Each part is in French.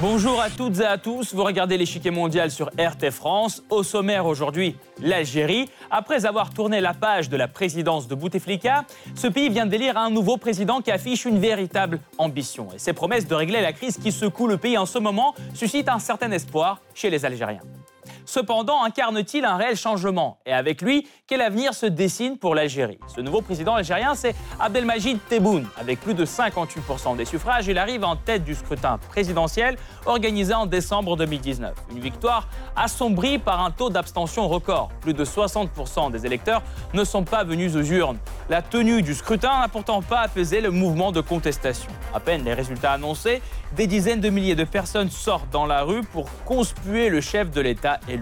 Bonjour à toutes et à tous, vous regardez l'échiquier mondial sur RT France. Au sommaire aujourd'hui, l'Algérie. Après avoir tourné la page de la présidence de Bouteflika, ce pays vient d'élire un nouveau président qui affiche une véritable ambition. Et ses promesses de régler la crise qui secoue le pays en ce moment suscitent un certain espoir chez les Algériens. Cependant, incarne-t-il un réel changement? Et avec lui, quel avenir se dessine pour l'Algérie? Ce nouveau président algérien, c'est Abdelmajid Tebboune. Avec plus de 58% des suffrages, il arrive en tête du scrutin présidentiel organisé en décembre 2019. Une victoire assombrie par un taux d'abstention record. Plus de 60% des électeurs ne sont pas venus aux urnes. La tenue du scrutin n'a pourtant pas apaisé le mouvement de contestation. À peine les résultats annoncés, des dizaines de milliers de personnes sortent dans la rue pour conspuer le chef de l'État élu.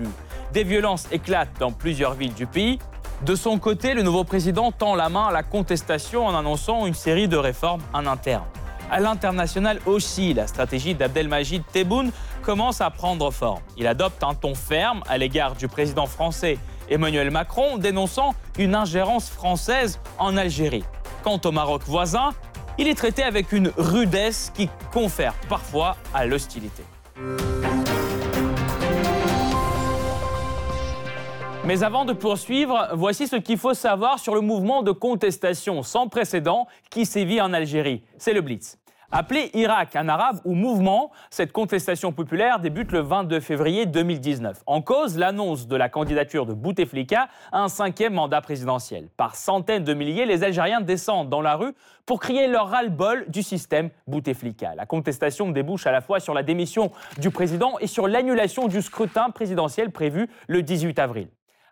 Des violences éclatent dans plusieurs villes du pays. De son côté, le nouveau président tend la main à la contestation en annonçant une série de réformes en interne. À l'international aussi, la stratégie d'Abdelmajid Tebboune commence à prendre forme. Il adopte un ton ferme à l'égard du président français Emmanuel Macron, dénonçant une ingérence française en Algérie. Quant au Maroc voisin, il est traité avec une rudesse qui confère parfois à l'hostilité. Mais avant de poursuivre, voici ce qu'il faut savoir sur le mouvement de contestation sans précédent qui sévit en Algérie. C'est le Blitz. Appelé Irak en arabe ou mouvement, cette contestation populaire débute le 22 février 2019. En cause, l'annonce de la candidature de Bouteflika à un cinquième mandat présidentiel. Par centaines de milliers, les Algériens descendent dans la rue pour crier leur ras-le-bol du système Bouteflika. La contestation débouche à la fois sur la démission du président et sur l'annulation du scrutin présidentiel prévu le 18 avril.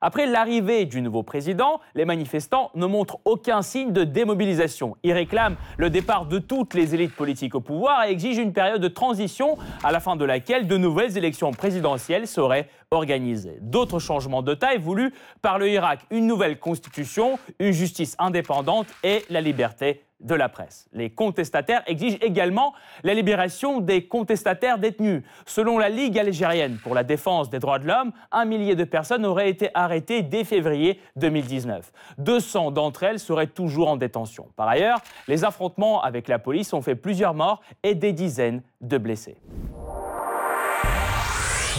Après l'arrivée du nouveau président, les manifestants ne montrent aucun signe de démobilisation. Ils réclament le départ de toutes les élites politiques au pouvoir et exigent une période de transition à la fin de laquelle de nouvelles élections présidentielles seraient organisées. D'autres changements de taille voulus par le Irak, une nouvelle constitution, une justice indépendante et la liberté de la presse. Les contestataires exigent également la libération des contestataires détenus. Selon la Ligue algérienne pour la défense des droits de l'homme, un millier de personnes auraient été arrêtées dès février 2019. 200 d'entre elles seraient toujours en détention. Par ailleurs, les affrontements avec la police ont fait plusieurs morts et des dizaines de blessés.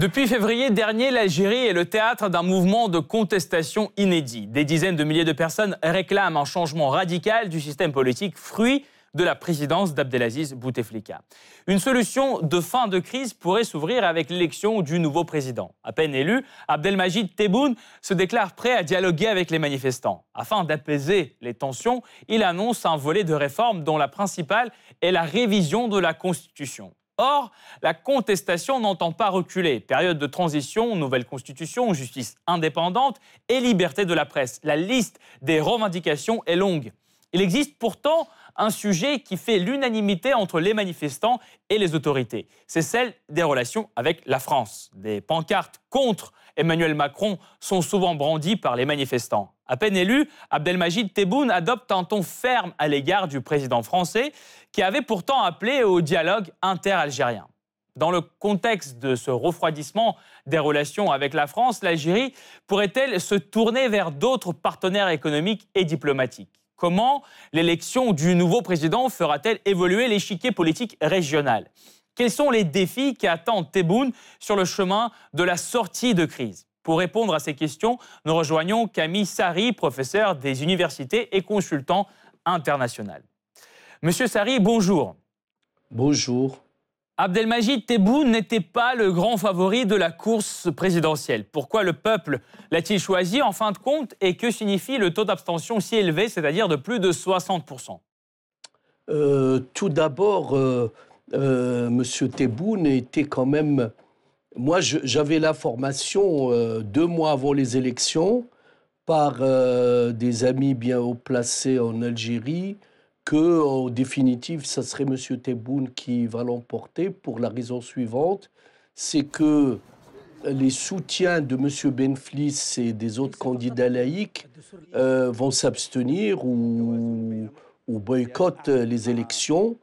Depuis février dernier, l'Algérie est le théâtre d'un mouvement de contestation inédit. Des dizaines de milliers de personnes réclament un changement radical du système politique, fruit de la présidence d'Abdelaziz Bouteflika. Une solution de fin de crise pourrait s'ouvrir avec l'élection du nouveau président. À peine élu, Abdelmajid Tebboune se déclare prêt à dialoguer avec les manifestants. Afin d'apaiser les tensions, il annonce un volet de réformes dont la principale est la révision de la Constitution. Or, la contestation n'entend pas reculer. Période de transition, nouvelle constitution, justice indépendante et liberté de la presse. La liste des revendications est longue. Il existe pourtant un sujet qui fait l'unanimité entre les manifestants et les autorités. C'est celle des relations avec la France. Des pancartes contre Emmanuel Macron sont souvent brandies par les manifestants. À peine élu, Abdelmajid Tebboune adopte un ton ferme à l'égard du président français qui avait pourtant appelé au dialogue inter-algérien. Dans le contexte de ce refroidissement des relations avec la France, l'Algérie pourrait-elle se tourner vers d'autres partenaires économiques et diplomatiques? Comment l'élection du nouveau président fera-t-elle évoluer l'échiquier politique régional? Quels sont les défis qui attendent Tebboune sur le chemin de la sortie de crise? Pour répondre à ces questions, nous rejoignons Camille Sari, professeur des universités et consultant international. Monsieur Sari, bonjour. Bonjour. Abdelmajid Tebboune n'était pas le grand favori de la course présidentielle. Pourquoi le peuple l'a-t-il choisi en fin de compte et que signifie le taux d'abstention si élevé, c'est-à-dire de plus de 60% euh, Tout d'abord, euh, euh, Monsieur Tebboune était quand même... Moi, j'avais l'information deux mois avant les élections par des amis bien haut placés en Algérie que, en définitive, ça serait M. Tebboune qui va l'emporter pour la raison suivante, c'est que les soutiens de M. Benflis et des autres candidats laïcs euh, vont s'abstenir ou, ou boycottent les élections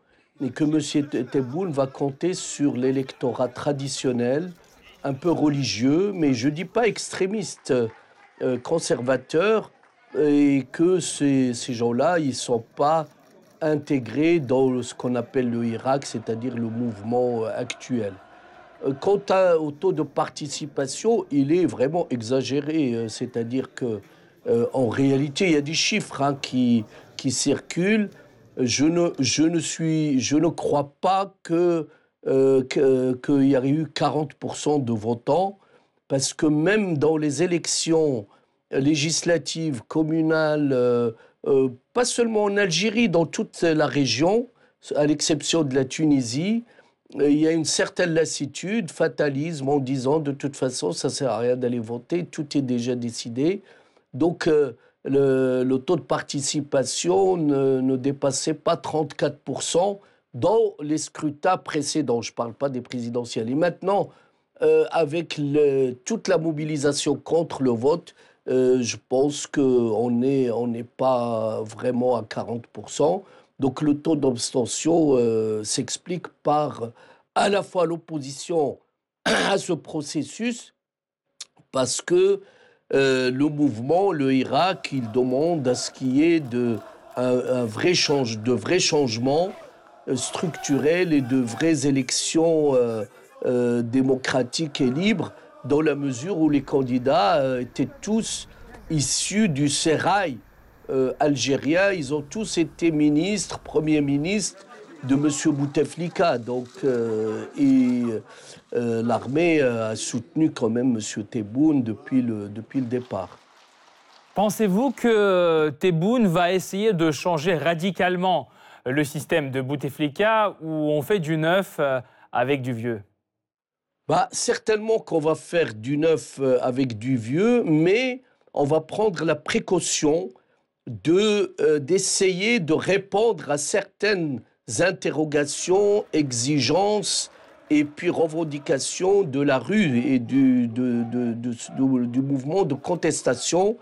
et que M. Tebboune va compter sur l'électorat traditionnel, un peu religieux, mais je ne dis pas extrémiste, euh, conservateur, et que ces, gens-là, ils ne sont pas intégré dans ce qu'on appelle le Irak, c'est-à-dire le mouvement actuel. quant au taux de participation, il est vraiment exagéré. C'est-à-dire que, réalité, il y a des chiffres hein, qui circulent. Je ne, je ne, suis, je ne crois pas que euh, qu'il y aurait eu 40% de votants, parce que même dans les élections législatives, communales, euh, euh, pas seulement en Algérie, dans toute la région, à l'exception de la Tunisie, il y a une certaine lassitude, fatalisme en disant de toute façon, ça ne sert à rien d'aller voter, tout est déjà décidé. Donc le, taux de participation ne, dépassait pas 34% dans les scrutins précédents. Je ne parle pas des présidentielles. Et maintenant, euh, avec toute la mobilisation contre le vote, euh, je pense qu'on n'est pas vraiment à 40%. Donc le taux d'abstention euh, s'explique par à la fois l'opposition à ce processus, parce que le mouvement, le Irak, il demande à ce qu'il y ait de, un, vrai change, de vrais changements euh, structurelles et de vraies élections euh, euh, démocratiques et libres, dans la mesure où les candidats étaient tous issus du sérail algérien. Ils ont tous été ministres, premiers ministres de M. Bouteflika. Donc, et l'armée a soutenu quand même M. Tebboune depuis le, depuis le départ. Pensez-vous que Tebboune va essayer de changer radicalement le système de Bouteflika où on fait du neuf euh, avec du vieux? Bah, Certainement qu'on va faire du neuf euh, avec du vieux, mais on va prendre la précaution de, euh, d'essayer de répondre à certaines interrogations, exigences et puis revendications de la rue et du, du mouvement de contestation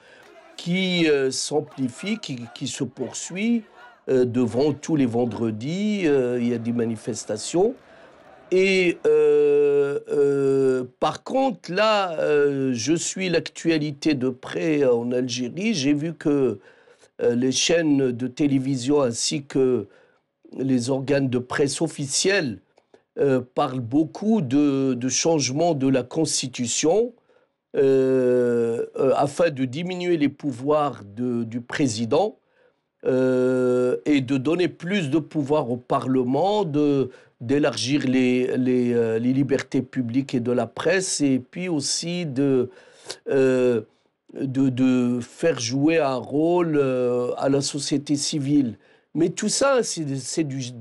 qui s'amplifie, qui, qui, se poursuit euh, devant tous les vendredis, euh, il y a des manifestations. Et euh, par contre, là, je suis l'actualité de près en Algérie. J'ai vu que les chaînes de télévision ainsi que les organes de presse officiels parlent beaucoup de, de, changement de la Constitution afin de diminuer les pouvoirs du président euh, et de donner plus de pouvoir au Parlement, d'élargir les, euh, libertés publiques et de la presse, et puis aussi euh, de, de, faire jouer un rôle à la société civile. Mais tout ça, c'est,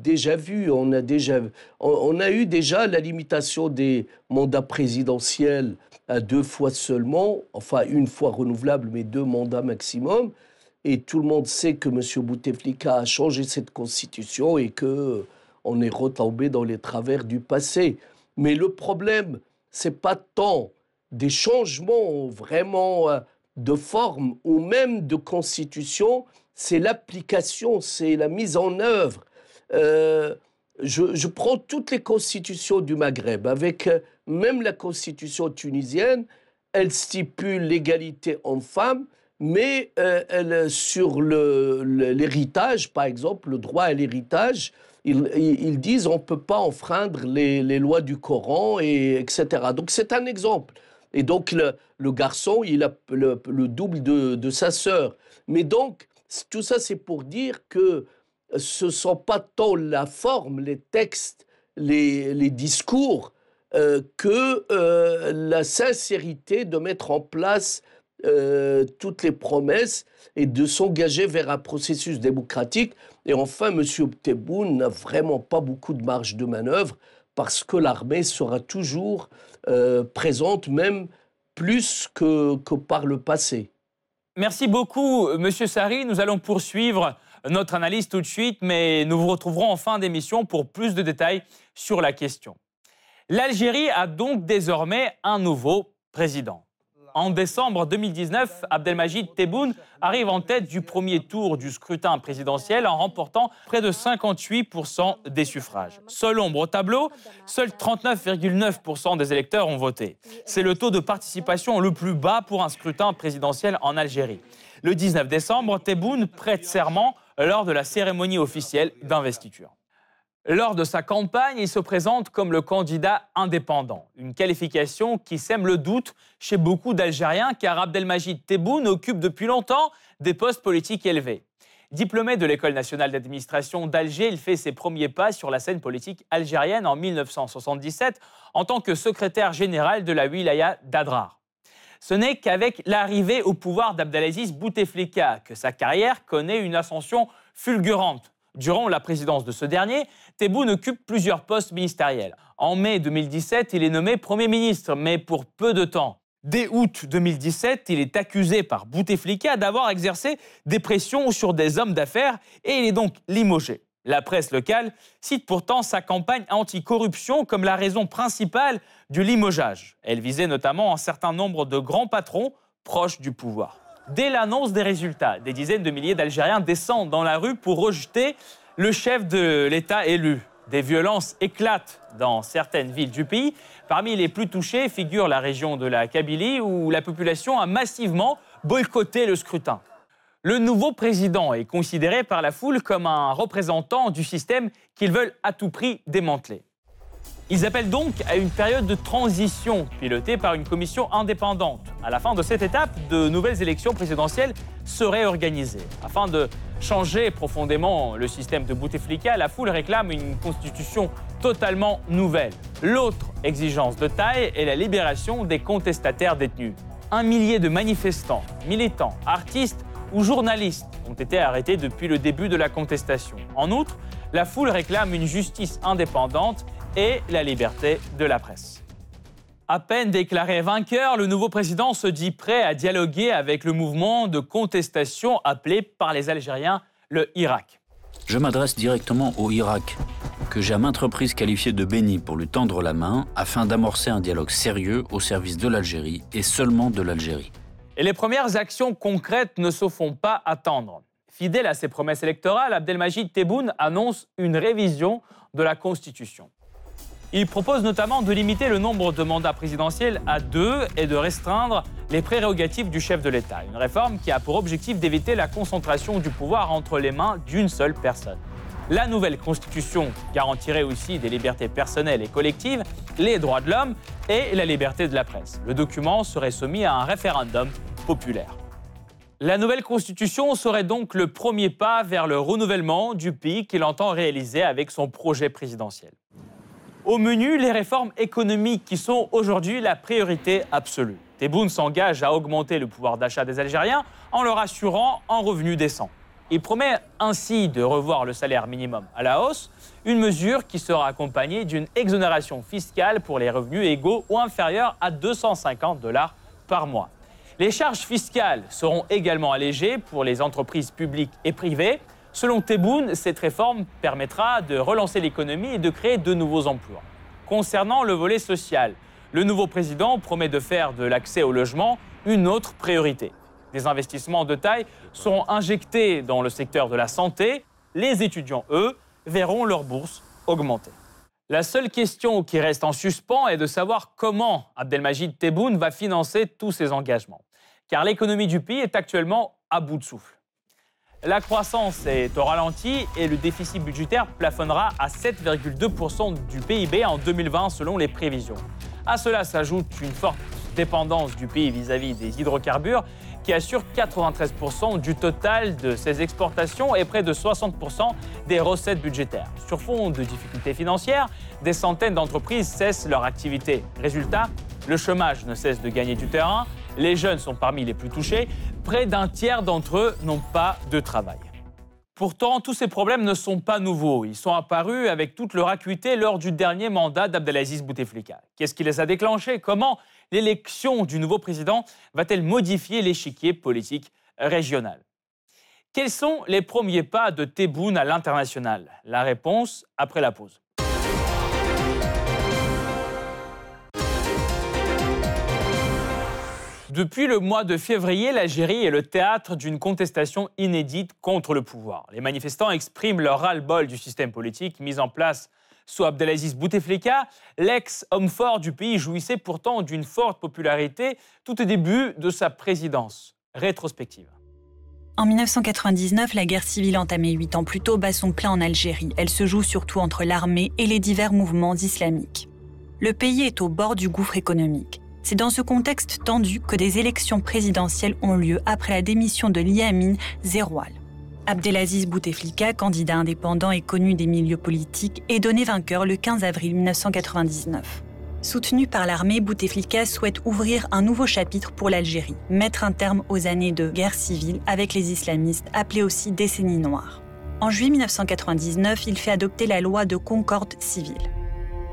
déjà vu. On a, déjà, on a eu déjà la limitation des mandats présidentiels à deux fois seulement, enfin une fois renouvelable, mais deux mandats maximum. Et tout le monde sait que M. Bouteflika a changé cette constitution et que on est retombé dans les travers du passé. Mais le problème, c'est pas tant des changements vraiment euh, de forme ou même de constitution, c'est l'application, c'est la mise en œuvre. Euh, je, prends toutes les constitutions du Maghreb, avec euh, même la constitution tunisienne, elle stipule l'égalité homme-femme, mais euh, elle, sur l'héritage, par exemple, le droit à l'héritage, ils, disent on ne peut pas enfreindre les, lois du Coran, et, etc. Donc c'est un exemple. Et donc le, garçon, il a le, double de, sa sœur. Mais donc, tout ça, c'est pour dire que ce ne sont pas tant la forme, les textes, les, discours, euh, que euh, la sincérité de mettre en place euh, toutes les promesses et de s'engager vers un processus démocratique. Et enfin, M. Tebboune n'a vraiment pas beaucoup de marge de manœuvre parce que l'armée sera toujours euh, présente, même plus que par le passé. Merci beaucoup, M. Sari. Nous allons poursuivre notre analyse tout de suite, mais nous vous retrouverons en fin d'émission pour plus de détails sur la question. L'Algérie a donc désormais un nouveau président. En décembre 2019, Abdelmajid Tebboune arrive en tête du premier tour du scrutin présidentiel en remportant près de 58% des suffrages. Seul ombre au tableau, seuls 39,9% des électeurs ont voté. C'est le taux de participation le plus bas pour un scrutin présidentiel en Algérie. Le 19 décembre, Tebboune prête serment lors de la cérémonie officielle d'investiture. Lors de sa campagne, il se présente comme le candidat indépendant, une qualification qui sème le doute chez beaucoup d'Algériens car Abdelmajid Tebboune occupe depuis longtemps des postes politiques élevés. Diplômé de l'École nationale d'administration d'Alger, il fait ses premiers pas sur la scène politique algérienne en 1977 en tant que secrétaire général de la wilaya d'Adrar. Ce n'est qu'avec l'arrivée au pouvoir d'Abdelaziz Bouteflika que sa carrière connaît une ascension fulgurante. Durant la présidence de ce dernier, Tebboune occupe plusieurs postes ministériels. En mai 2017, il est nommé Premier ministre, mais pour peu de temps. Dès août 2017, il est accusé par Bouteflika d'avoir exercé des pressions sur des hommes d'affaires et il est donc limogé. La presse locale cite pourtant sa campagne anticorruption comme la raison principale du limogeage. Elle visait notamment un certain nombre de grands patrons proches du pouvoir. Dès l'annonce des résultats, des dizaines de milliers d'Algériens descendent dans la rue pour rejeter le chef de l'État élu. Des violences éclatent dans certaines villes du pays. Parmi les plus touchées figure la région de la Kabylie où la population a massivement boycotté le scrutin. Le nouveau président est considéré par la foule comme un représentant du système qu'ils veulent à tout prix démanteler. Ils appellent donc à une période de transition pilotée par une commission indépendante. À la fin de cette étape, de nouvelles élections présidentielles seraient organisées. Afin de changer profondément le système de Bouteflika, la foule réclame une constitution totalement nouvelle. L'autre exigence de taille est la libération des contestataires détenus. Un millier de manifestants, militants, artistes ou journalistes ont été arrêtés depuis le début de la contestation. En outre, la foule réclame une justice indépendante et la liberté de la presse. À peine déclaré vainqueur, le nouveau président se dit prêt à dialoguer avec le mouvement de contestation appelé par les Algériens le Irak. Je m'adresse directement au Irak, que j'ai à maintes reprises qualifié de béni pour lui tendre la main afin d'amorcer un dialogue sérieux au service de l'Algérie et seulement de l'Algérie. Et les premières actions concrètes ne se font pas attendre. Fidèle à ses promesses électorales, Abdelmajid Tebboune annonce une révision de la Constitution. Il propose notamment de limiter le nombre de mandats présidentiels à deux et de restreindre les prérogatives du chef de l'État. Une réforme qui a pour objectif d'éviter la concentration du pouvoir entre les mains d'une seule personne. La nouvelle constitution garantirait aussi des libertés personnelles et collectives, les droits de l'homme et la liberté de la presse. Le document serait soumis à un référendum populaire. La nouvelle constitution serait donc le premier pas vers le renouvellement du pays qu'il entend réaliser avec son projet présidentiel. Au menu, les réformes économiques qui sont aujourd'hui la priorité absolue. Tebboune s'engage à augmenter le pouvoir d'achat des Algériens en leur assurant un revenu décent. Il promet ainsi de revoir le salaire minimum à la hausse, une mesure qui sera accompagnée d'une exonération fiscale pour les revenus égaux ou inférieurs à 250 dollars par mois. Les charges fiscales seront également allégées pour les entreprises publiques et privées, Selon Tebboune, cette réforme permettra de relancer l'économie et de créer de nouveaux emplois. Concernant le volet social, le nouveau président promet de faire de l'accès au logement une autre priorité. Des investissements de taille seront injectés dans le secteur de la santé. Les étudiants, eux, verront leur bourse augmenter. La seule question qui reste en suspens est de savoir comment Abdelmajid Tebboune va financer tous ces engagements. Car l'économie du pays est actuellement à bout de souffle. La croissance est au ralenti et le déficit budgétaire plafonnera à 7,2% du PIB en 2020 selon les prévisions. À cela s'ajoute une forte dépendance du pays vis-à-vis des hydrocarbures qui assure 93% du total de ses exportations et près de 60% des recettes budgétaires. Sur fond de difficultés financières, des centaines d'entreprises cessent leur activité. Résultat, le chômage ne cesse de gagner du terrain, les jeunes sont parmi les plus touchés, près d'un tiers d'entre eux n'ont pas de travail. Pourtant, tous ces problèmes ne sont pas nouveaux. Ils sont apparus avec toute leur acuité lors du dernier mandat d'Abdelaziz Bouteflika. Qu'est-ce qui les a déclenchés? Comment l'élection du nouveau président va-t-elle modifier l'échiquier politique régional? Quels sont les premiers pas de Tebboune à l'international? La réponse après la pause. Depuis le mois de février, l'Algérie est le théâtre d'une contestation inédite contre le pouvoir. Les manifestants expriment leur ras-le-bol du système politique mis en place sous Abdelaziz Bouteflika. L'ex-homme fort du pays jouissait pourtant d'une forte popularité tout au début de sa présidence rétrospective. En 1999, la guerre civile entamée huit ans plus tôt bat son plein en Algérie. Elle se joue surtout entre l'armée et les divers mouvements islamiques. Le pays est au bord du gouffre économique. C'est dans ce contexte tendu que des élections présidentielles ont lieu après la démission de Liamin Zeroual. Abdelaziz Bouteflika, candidat indépendant et connu des milieux politiques, est donné vainqueur le 15 avril 1999. Soutenu par l'armée, Bouteflika souhaite ouvrir un nouveau chapitre pour l'Algérie, mettre un terme aux années de guerre civile avec les islamistes, appelée aussi décennie noire. En juillet 1999, il fait adopter la loi de concorde civile.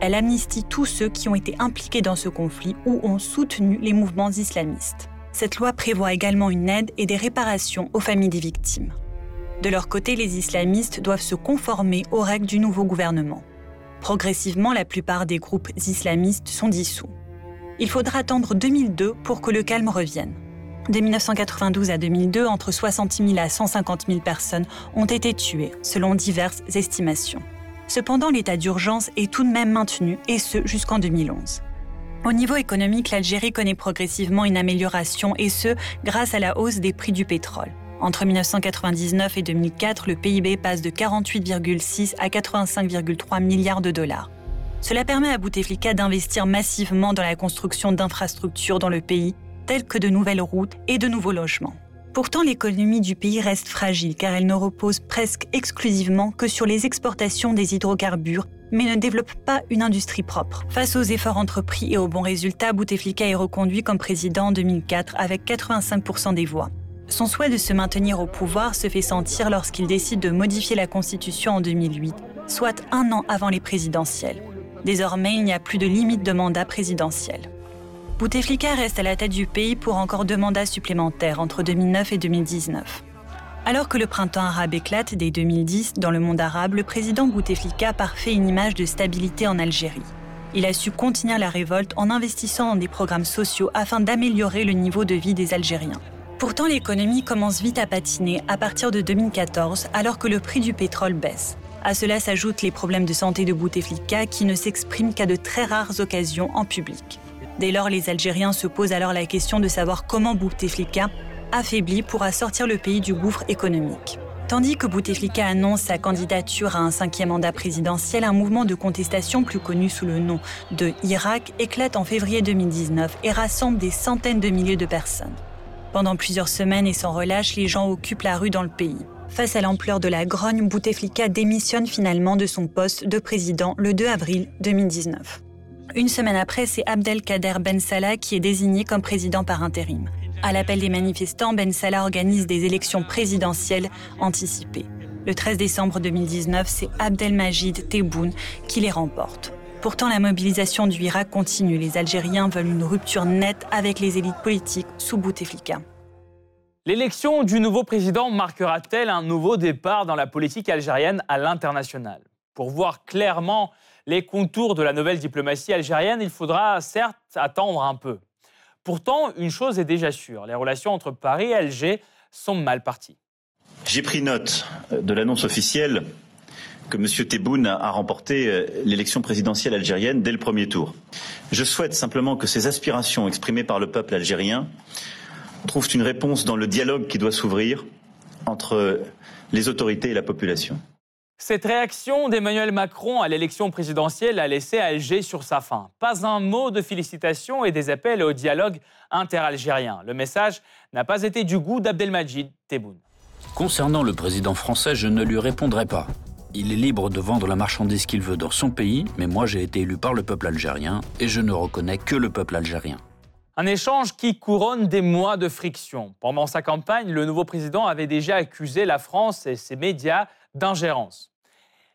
Elle amnistie tous ceux qui ont été impliqués dans ce conflit ou ont soutenu les mouvements islamistes. Cette loi prévoit également une aide et des réparations aux familles des victimes. De leur côté, les islamistes doivent se conformer aux règles du nouveau gouvernement. Progressivement, la plupart des groupes islamistes sont dissous. Il faudra attendre 2002 pour que le calme revienne. De 1992 à 2002, entre 60 000 à 150 000 personnes ont été tuées, selon diverses estimations. Cependant, l'état d'urgence est tout de même maintenu, et ce jusqu'en 2011. Au niveau économique, l'Algérie connaît progressivement une amélioration, et ce, grâce à la hausse des prix du pétrole. Entre 1999 et 2004, le PIB passe de 48,6 à 85,3 milliards de dollars. Cela permet à Bouteflika d'investir massivement dans la construction d'infrastructures dans le pays, telles que de nouvelles routes et de nouveaux logements. Pourtant, l'économie du pays reste fragile car elle ne repose presque exclusivement que sur les exportations des hydrocarbures, mais ne développe pas une industrie propre. Face aux efforts entrepris et aux bons résultats, Bouteflika est reconduit comme président en 2004 avec 85% des voix. Son souhait de se maintenir au pouvoir se fait sentir lorsqu'il décide de modifier la Constitution en 2008, soit un an avant les présidentielles. Désormais, il n'y a plus de limite de mandat présidentiel. Bouteflika reste à la tête du pays pour encore deux mandats supplémentaires entre 2009 et 2019. Alors que le printemps arabe éclate dès 2010 dans le monde arabe, le président Bouteflika parfait une image de stabilité en Algérie. Il a su contenir la révolte en investissant dans des programmes sociaux afin d'améliorer le niveau de vie des Algériens. Pourtant, l'économie commence vite à patiner à partir de 2014, alors que le prix du pétrole baisse. À cela s'ajoutent les problèmes de santé de Bouteflika qui ne s'expriment qu'à de très rares occasions en public. Dès lors, les Algériens se posent alors la question de savoir comment Bouteflika, affaibli, pourra sortir le pays du gouffre économique. Tandis que Bouteflika annonce sa candidature à un cinquième mandat présidentiel, un mouvement de contestation plus connu sous le nom de Irak éclate en février 2019 et rassemble des centaines de milliers de personnes. Pendant plusieurs semaines et sans relâche, les gens occupent la rue dans le pays. Face à l'ampleur de la grogne, Bouteflika démissionne finalement de son poste de président le 2 avril 2019. Une semaine après, c'est Abdelkader Ben Salah qui est désigné comme président par intérim. À l'appel des manifestants, Ben Salah organise des élections présidentielles anticipées. Le 13 décembre 2019, c'est Abdelmajid Tebboune qui les remporte. Pourtant, la mobilisation du Irak continue. Les Algériens veulent une rupture nette avec les élites politiques sous Bouteflika. L'élection du nouveau président marquera-t-elle un nouveau départ dans la politique algérienne à l'international? Pour voir clairement les contours de la nouvelle diplomatie algérienne, il faudra certes attendre un peu. Pourtant, une chose est déjà sûre, les relations entre Paris et Alger sont mal parties. J'ai pris note de l'annonce officielle que M. Tebboune a remporté euh, l'élection présidentielle algérienne dès le premier tour. Je souhaite simplement que ces aspirations exprimées par le peuple algérien trouvent une réponse dans le dialogue qui doit s'ouvrir entre les autorités et la population. Cette réaction d'Emmanuel Macron à l'élection présidentielle a laissé Alger sur sa faim. Pas un mot de félicitations et des appels au dialogue interalgérien. Le message n'a pas été du goût d'Abdelmajid Tebboune. Concernant le président français, je ne lui répondrai pas. Il est libre de vendre la marchandise qu'il veut dans son pays, mais moi j'ai été élu par le peuple algérien et je ne reconnais que le peuple algérien. Un échange qui couronne des mois de friction. Pendant sa campagne, le nouveau président avait déjà accusé la France et ses médias d'ingérence.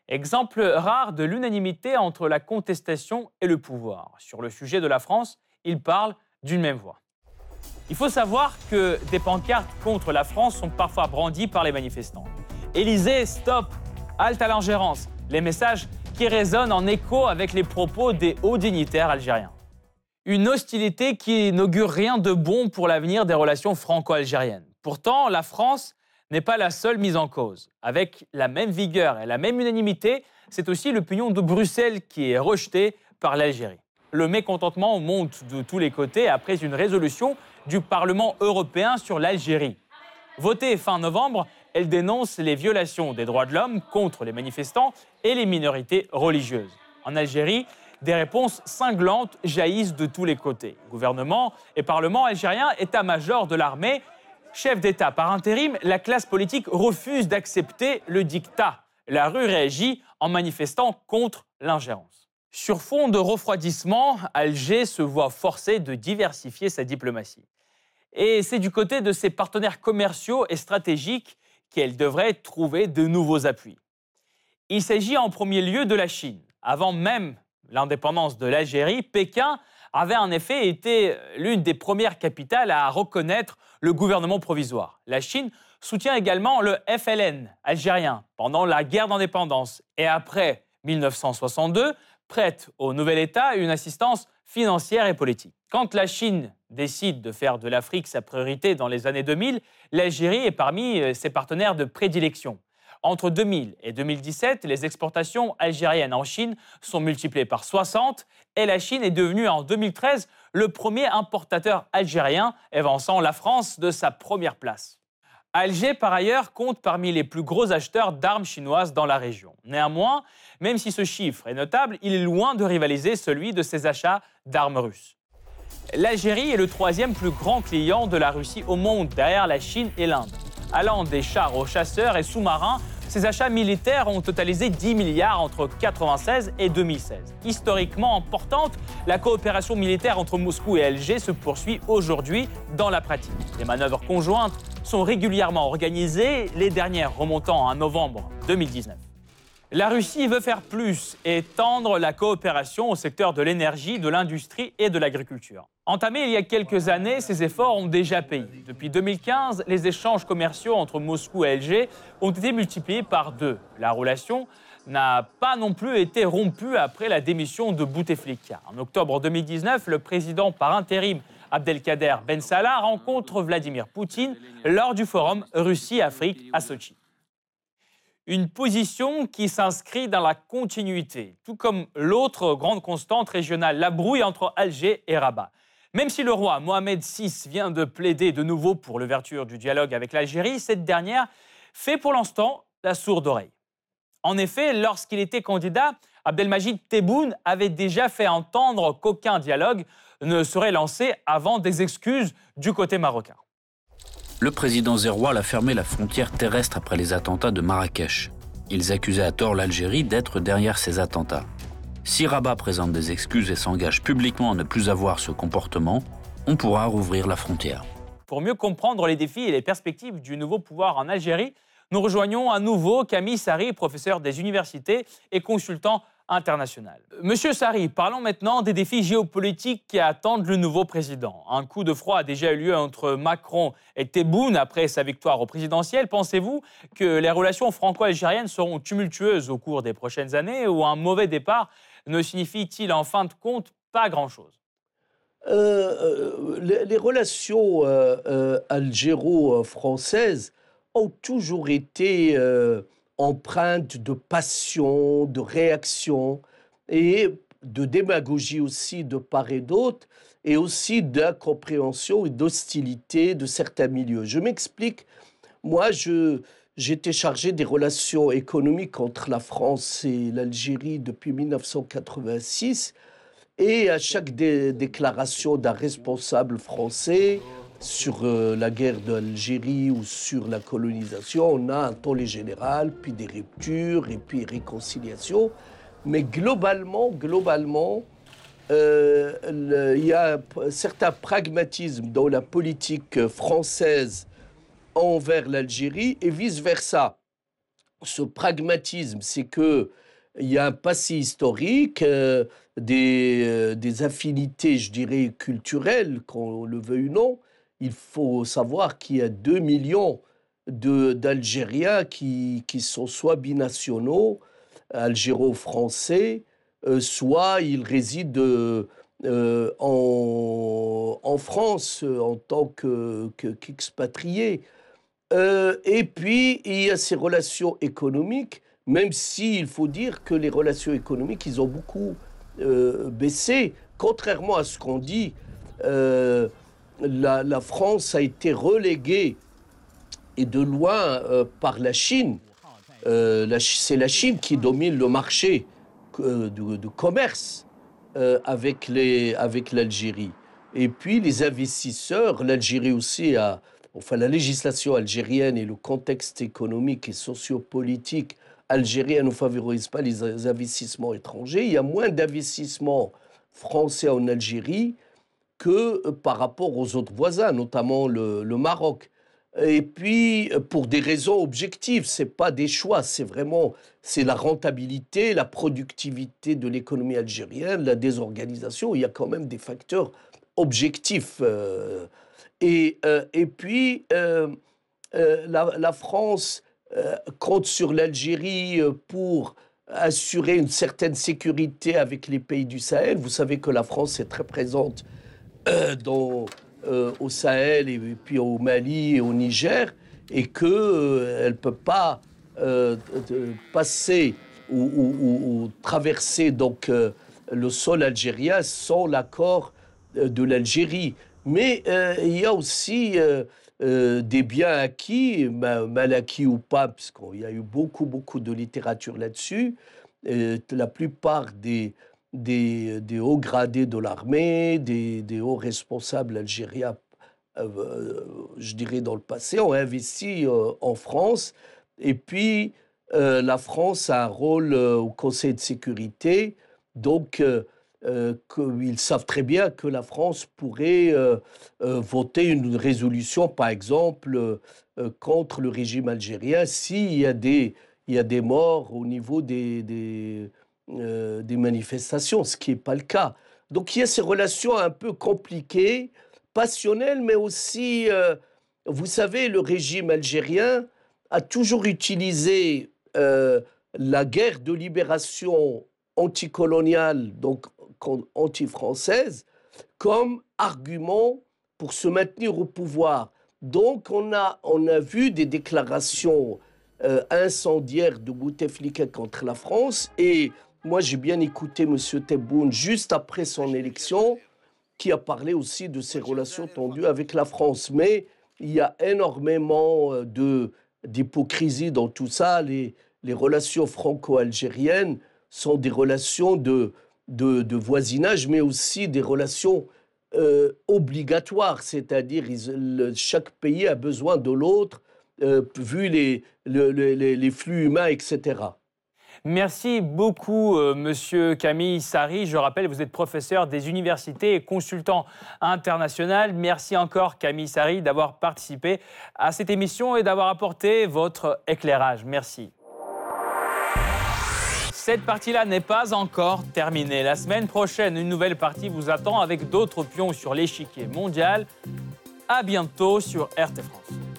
Exemple rare de l'unanimité entre la contestation et le pouvoir. Sur le sujet de la France, il parle d'une même voix. Il faut savoir que des pancartes contre la France sont parfois brandies par les manifestants. Élysée, stop Halte à l'ingérence, les messages qui résonnent en écho avec les propos des hauts dignitaires algériens. Une hostilité qui n'augure rien de bon pour l'avenir des relations franco-algériennes. Pourtant, la France n'est pas la seule mise en cause. Avec la même vigueur et la même unanimité, c'est aussi l'opinion de Bruxelles qui est rejetée par l'Algérie. Le mécontentement monte de tous les côtés après une résolution du Parlement européen sur l'Algérie. Votée fin novembre, elle dénonce les violations des droits de l'homme contre les manifestants et les minorités religieuses. En Algérie, des réponses cinglantes jaillissent de tous les côtés. Gouvernement et Parlement algérien, état-major de l'armée, chef d'État par intérim, la classe politique refuse d'accepter le dictat. La rue réagit en manifestant contre l'ingérence. Sur fond de refroidissement, Alger se voit forcé de diversifier sa diplomatie. Et c'est du côté de ses partenaires commerciaux et stratégiques qu'elle devrait trouver de nouveaux appuis. Il s'agit en premier lieu de la Chine. Avant même l'indépendance de l'Algérie, Pékin avait en effet été l'une des premières capitales à reconnaître le gouvernement provisoire. La Chine soutient également le FLN algérien pendant la guerre d'indépendance et après 1962 prête au nouvel État une assistance financière et politique. Quand la Chine décide de faire de l'Afrique sa priorité dans les années 2000, l'Algérie est parmi euh, ses partenaires de prédilection. Entre 2000 et 2017, les exportations algériennes en Chine sont multipliées par 60 et la Chine est devenue en 2013 le premier importateur algérien, évançant la France de sa première place. Alger, par ailleurs, compte parmi les plus gros acheteurs d'armes chinoises dans la région. Néanmoins, même si ce chiffre est notable, il est loin de rivaliser celui de ses achats d'armes russes. L'Algérie est le troisième plus grand client de la Russie au monde, derrière la Chine et l'Inde. Allant des chars aux chasseurs et sous-marins, ces achats militaires ont totalisé 10 milliards entre 1996 et 2016. Historiquement importante, la coopération militaire entre Moscou et Alger se poursuit aujourd'hui dans la pratique. Les manœuvres conjointes sont régulièrement organisées, les dernières remontant à novembre 2019. La Russie veut faire plus et étendre la coopération au secteur de l'énergie, de l'industrie et de l'agriculture. Entamés il y a quelques années, ces efforts ont déjà payé. Depuis 2015, les échanges commerciaux entre Moscou et Alger ont été multipliés par deux. La relation n'a pas non plus été rompue après la démission de Bouteflika. En octobre 2019, le président par intérim Abdelkader Ben Salah rencontre Vladimir Poutine lors du forum Russie-Afrique à Sochi une position qui s'inscrit dans la continuité, tout comme l'autre grande constante régionale, la brouille entre Alger et Rabat. Même si le roi Mohamed VI vient de plaider de nouveau pour l'ouverture du dialogue avec l'Algérie, cette dernière fait pour l'instant la sourde oreille. En effet, lorsqu'il était candidat, Abdelmajid Tebboune avait déjà fait entendre qu'aucun dialogue ne serait lancé avant des excuses du côté marocain le président Zerroal a fermé la frontière terrestre après les attentats de Marrakech. Ils accusaient à tort l'Algérie d'être derrière ces attentats. Si Rabat présente des excuses et s'engage publiquement à ne plus avoir ce comportement, on pourra rouvrir la frontière. Pour mieux comprendre les défis et les perspectives du nouveau pouvoir en Algérie, nous rejoignons à nouveau Camille Sari, professeur des universités et consultant Monsieur Sari, parlons maintenant des défis géopolitiques qui attendent le nouveau président. Un coup de froid a déjà eu lieu entre Macron et Tebboune après sa victoire au présidentiel. Pensez-vous que les relations franco-algériennes seront tumultueuses au cours des prochaines années ou un mauvais départ ne signifie-t-il en fin de compte pas grand-chose? Euh, euh, les, relations euh, algéro-françaises ont toujours été empreinte de passion, de réaction et de démagogie aussi de part et d'autre, et aussi d'incompréhension et d'hostilité de certains milieux. Je m'explique. Moi, j'étais chargé des relations économiques entre la France et l'Algérie depuis 1986. Et à chaque déclaration d'un responsable français, sur euh, la guerre d'Algérie ou sur la colonisation, on a un tollé général, puis des ruptures et puis réconciliation. Mais globalement, globalement, euh, il y a un certain pragmatisme dans la politique française envers l'Algérie et vice-versa. Ce pragmatisme, c'est que il y a un passé historique, euh, des, des, affinités, je dirais, culturelles, qu'on le veuille ou non, il faut savoir qu'il y a 2 millions d'Algériens qui, sont soit binationaux, algéro-français, euh, soit ils résident euh, en, en, France en tant qu'expatriés. Euh, et puis, il y a ces relations économiques, même s'il faut dire que les relations économiques, ils ont beaucoup baissé, contrairement à ce qu'on dit la, France a été reléguée et de loin par la Chine. c'est la Chine qui domine le marché de, commerce avec l'Algérie. Et puis les investisseurs, l'Algérie aussi a, enfin la législation algérienne et le contexte économique et sociopolitique algérien ne favorise pas les investissements étrangers. Il y a moins d'investissements français en Algérie que par rapport aux autres voisins, notamment le, Maroc. Et puis, pour des raisons objectives, c'est pas des choix, c'est vraiment c'est la rentabilité, la productivité de l'économie algérienne, la désorganisation. Il y a quand même des facteurs objectif. Euh, et, euh, et puis, euh, la, France compte sur l'Algérie pour assurer une certaine sécurité avec les pays du Sahel. Vous savez que la France est très présente dans, au Sahel et puis au Mali et au Niger et qu'elle ne peut pas passer ou, traverser donc, le sol algérien sans l'accord euh, de l'Algérie. Mais euh, il y a aussi euh, des biens acquis, mal acquis ou pas, puisqu'il y a eu beaucoup, beaucoup de littérature là-dessus. la plupart des, des, hauts gradés de l'armée, des, hauts responsables algériens, je dirais dans le passé, ont investi en France. Et puis, la France a un rôle au Conseil de sécurité. Donc, euh, qu'ils savent très bien que la France pourrait euh, euh, voter une résolution, par exemple, contre le régime algérien s'il y, y a des morts au niveau des, des manifestations, ce qui n'est pas le cas. Donc il y a ces relations un peu compliquées, passionnelles, mais aussi, vous savez, le régime algérien a toujours utilisé la guerre de libération anticoloniale, donc anti-française comme argument pour se maintenir au pouvoir. Donc on a, on a vu des déclarations euh, incendiaires de Bouteflika contre la France et moi j'ai bien écouté M. Tebboune juste après son élection qui a parlé aussi de ses relations tendues avec la France. Mais il y a énormément euh, d'hypocrisie dans tout ça. Les, les relations franco-algériennes sont des relations de, de, voisinage, mais aussi des relations euh, obligatoires, c'est-à-dire chaque pays a besoin de l'autre, euh, vu les, les, flux humains, etc. Merci beaucoup, euh, Monsieur Camille Sari. Je rappelle, vous êtes professeur des universités et consultant international. Merci encore, Camille Sari, d'avoir participé à cette émission et d'avoir apporté votre éclairage. Merci. Cette partie-là n'est pas encore terminée. La semaine prochaine, une nouvelle partie vous attend avec d'autres pions sur l'échiquier mondial. À bientôt sur RT France.